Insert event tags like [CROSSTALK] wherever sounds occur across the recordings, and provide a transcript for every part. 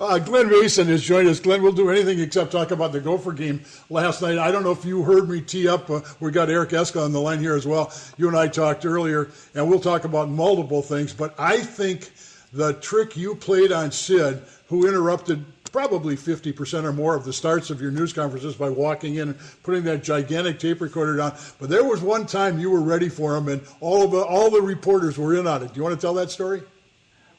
Uh, Glen Mason has joined us. Glen, we'll do anything except talk about the Gopher game last night. I don't know if you heard me tee up. Uh, we got Erick Eskola on the line here as well. You and I talked earlier, and we'll talk about multiple things. But I think the trick you played on Sid, who interrupted probably 50% or more of the starts of your news conferences by walking in and putting that gigantic tape recorder down. But there was one time you were ready for him, and all of the, all the reporters were in on it. Do you want to tell that story?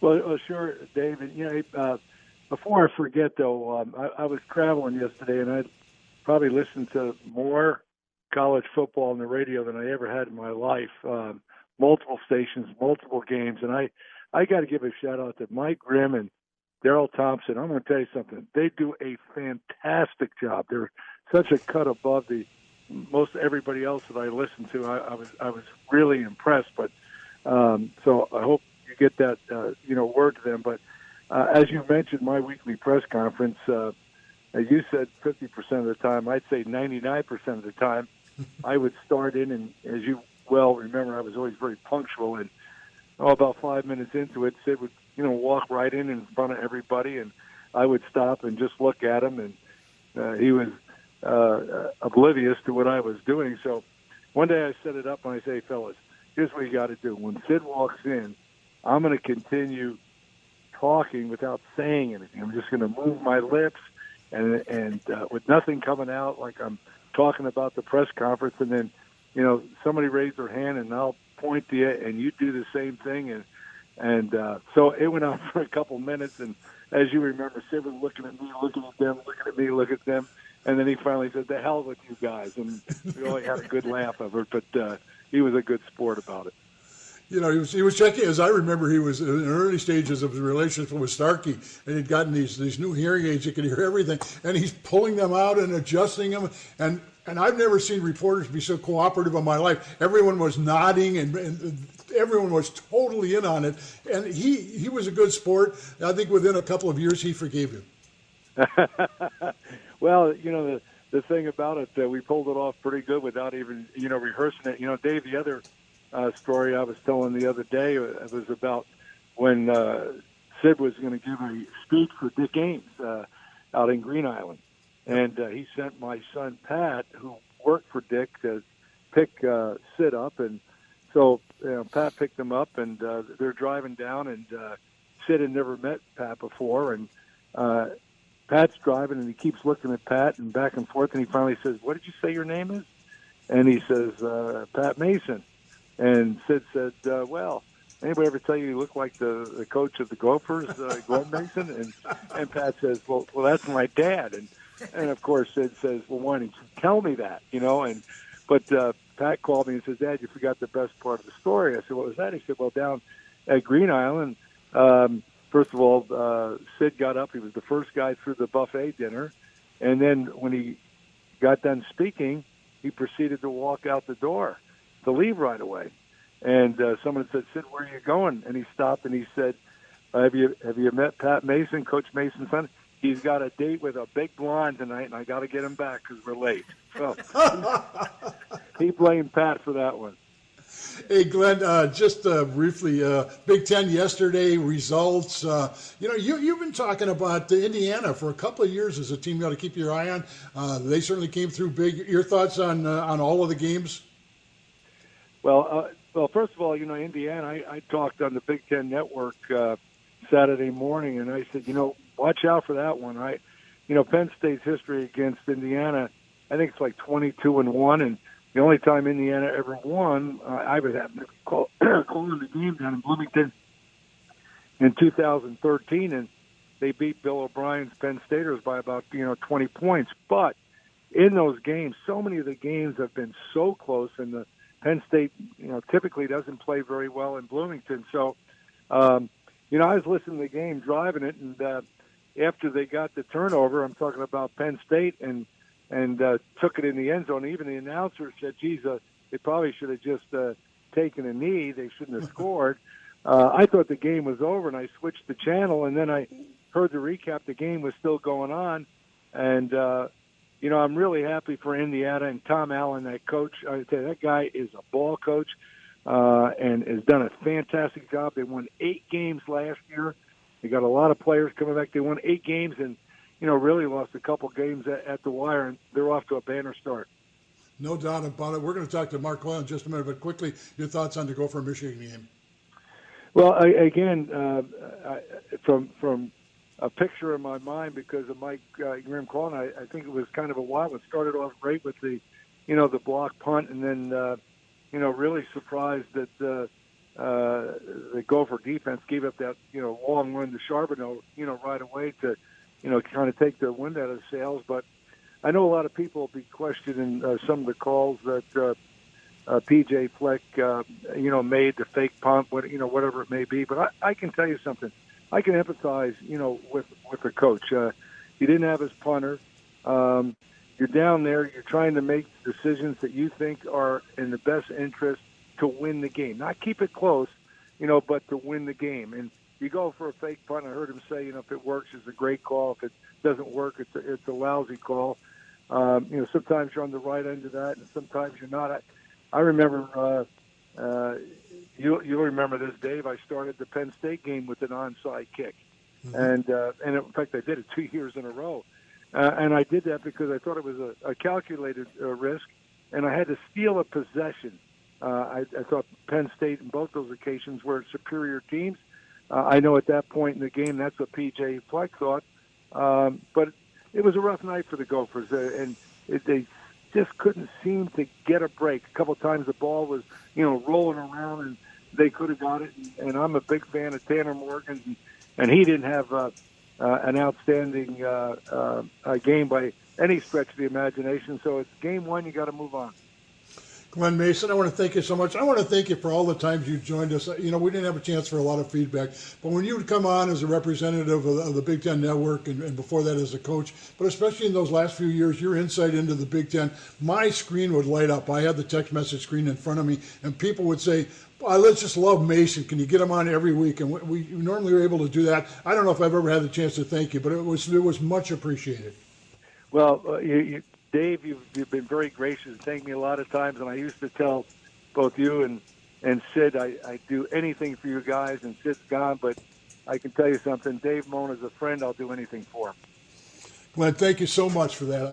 Well, well sure, David. You know, uh, before I forget, though, um, I, I was traveling yesterday, and I probably listened to more college football on the radio than I ever had in my life. Um, multiple stations, multiple games, and I I got to give a shout out to Mike Grimm and Darrell Thompson. I'm going to tell you something. They do a fantastic job. They're such a cut above the most everybody else that I listened to. I, I was I was really impressed. But um, so I hope you get that uh, you know word to them. But uh, as you mentioned, my weekly press conference. Uh, you said 50% of the time. I'd say 99% of the time. [LAUGHS] I would start in, and as you well remember, I was always very punctual. And oh, about five minutes into it, Sid would you know, walk right in in front of everybody, and I would stop and just look at him, and uh, he was uh, oblivious to what I was doing. So one day I set it up and I say, fellas, here's what you got to do. When Sid walks in, I'm going to continue talking without saying anything. I'm just going to move my lips and and uh, with nothing coming out, like I'm talking about the press conference, and then you know somebody raise their hand and I'll point to you, and you do the same thing, and and uh, so it went on [LAUGHS] for a couple minutes. And as you remember, Sid was looking at me, looking at them, looking at me, looking at them. And then he finally said, "The hell with you guys!" And we only had a good laugh of it, but uh, he was a good sport about it. You know, he was he was checking. As I remember, he was in early stages of his relationship with Starkey, and he'd gotten these these new hearing aids. You could hear everything, and he's pulling them out and adjusting them. And and I've never seen reporters be so cooperative in my life. Everyone was nodding and, and everyone was totally in on it, and he he was a good sport. I think within a couple of years he forgave him. [LAUGHS] well, you know the the thing about it, uh, we pulled it off pretty good without even you know rehearsing it. You know, Dave, the other uh, story I was telling the other day uh, was about when uh, Sid was going to give a speech for Dick Ames uh, out in Green Island, and uh, he sent my son Pat, who worked for Dick, to pick uh, Sid up. And so you know, Pat picked them up, and uh, they're driving down, and uh, Sid had never met Pat before, and uh, Pat's driving, and he keeps looking at Pat and back and forth, and he finally says, "What did you say your name is?" And he says, uh, "Pat Mason," and Sid said, uh, "Well." Anybody ever tell you you look like the, the coach of the Gophers, uh, [LAUGHS] Glen Mason? And and Pat says, "Well, well, that's my dad." And and of course Sid says, "Well, why didn't you tell me that?" You know, and but uh, Pat called me and says, Dad, you forgot the best part of the story. I said, What was that? He said, Well, down at Green Island, um, first of all, uh, Sid got up. He was the first guy through the buffet dinner. And then when he got done speaking, he proceeded to walk out the door to leave right away. And uh, someone said, Sid, where are you going? And he stopped and he said, have you have you met Pat Mason, Coach Mason's son? he's got a date with a big blonde tonight, and I got to get him back because we're late. So [LAUGHS] he blamed Pat for that one. Hey, Glen, uh, just uh, briefly, uh, Big Ten yesterday results. Uh, you know, you, you've been talking about Indiana for a couple of years as a team you got to keep your eye on. Uh, they certainly came through big. Your thoughts on uh, on all of the games? Well, well, first of all, you know, Indiana. I, I talked on the Big Ten Network Saturday morning, and I said, you know, watch out for that one, right? You know, Penn State's history against Indiana, I think it's like 22 and one, and the only time Indiana ever won, uh, I was having to call [CLEARS THROAT] calling the game down in Bloomington in 2013, and they beat Bill O'Brien's Penn Staters by about you know 20 points. But in those games, so many of the games have been so close, and the Penn State, you know, typically doesn't play very well in Bloomington. So, um, you know, I was listening to the game, driving it, and uh, after they got the turnover, I'm talking about Penn State, and and uh, took it in the end zone. Even the announcer said, "Geez, uh, they probably should have just uh, taken a knee. They shouldn't have scored." [LAUGHS] Uh, I thought the game was over, and I switched the channel, and then I heard the recap. The game was still going on, and uh, you know I'm really happy for Indiana and Tom Allen, that coach. I tell you, that guy is a ball coach, uh, and has done a fantastic job. They won eight games last year. They got a lot of players coming back. They won eight games, and you know really lost a couple games at, at the wire, and they're off to a banner start. No doubt about it. We're going to talk to Mark Coyle in just a minute, but quickly, your thoughts on the Gopher Michigan game? Well, I, again, uh, I, from from a picture in my mind because of Mike uh, Grimm Call, I, I think it was kind of a while. It started off great with the, you know, the block punt, and then, uh, you know, really surprised that uh, uh, the Gopher defense gave up that, you know, long run to Charbonnet, you know, right away to, you know, kind of take the wind out of sails. But I know a lot of people will be questioning uh, some of the calls that. Uh, uh, PJ Fleck, uh, you know, made the fake punt, what you know, whatever it may be. But I, I can tell you something. I can empathize, you know, with with the coach. Uh, he didn't have his punter. Um, you're down there. You're trying to make decisions that you think are in the best interest to win the game, not keep it close, you know, but to win the game. And you go for a fake punt. I heard him say, you know, if it works, it's a great call. If it doesn't work, it's a, it's a lousy call. Um, you know, sometimes you're on the right end of that, and sometimes you're not. I, I remember uh, uh, you you'll remember this, Dave. I started the Penn State game with an onside kick, mm-hmm. and uh, and in fact I did it [LAUGHS] two years in a row, uh, and I did that because I thought it was a, a calculated uh, risk, and I had to steal a possession. Uh, I, I thought Penn State in both those occasions were superior teams. Uh, I know at that point in the game that's what PJ Fleck thought, um, but it was a rough night for the Gophers, uh, and it, they just couldn't seem to get a break. A couple times the ball was, you know, rolling around and they could have got it. And, I'm a big fan of Tanner Morgan, and, and he didn't have uh, uh, an outstanding uh, uh, game by any stretch of the imagination. So it's game one. You got to move on. Glen Mason, I want to thank you so much. I want to thank you for all the times you joined us. You know, we didn't have a chance for a lot of feedback, but when you would come on as a representative of the, of the Big Ten Network and, and, before that as a coach, but especially in those last few years, your insight into the Big Ten, my screen would light up. I had the text message screen in front of me, and people would say, I let's just love Mason. Can you get him on every week? And we, we normally are able to do that. I don't know if I've ever had the chance to thank you, but it was it was much appreciated. Well, uh, you, you, Dave, you've, you've been very gracious and thanked me a lot of times, and I used to tell both you and and Sid, I, I do anything for you guys, and Sid's gone, but I can tell you something. Dave Mona is a friend. I'll do anything for him. Glen, thank you so much for that.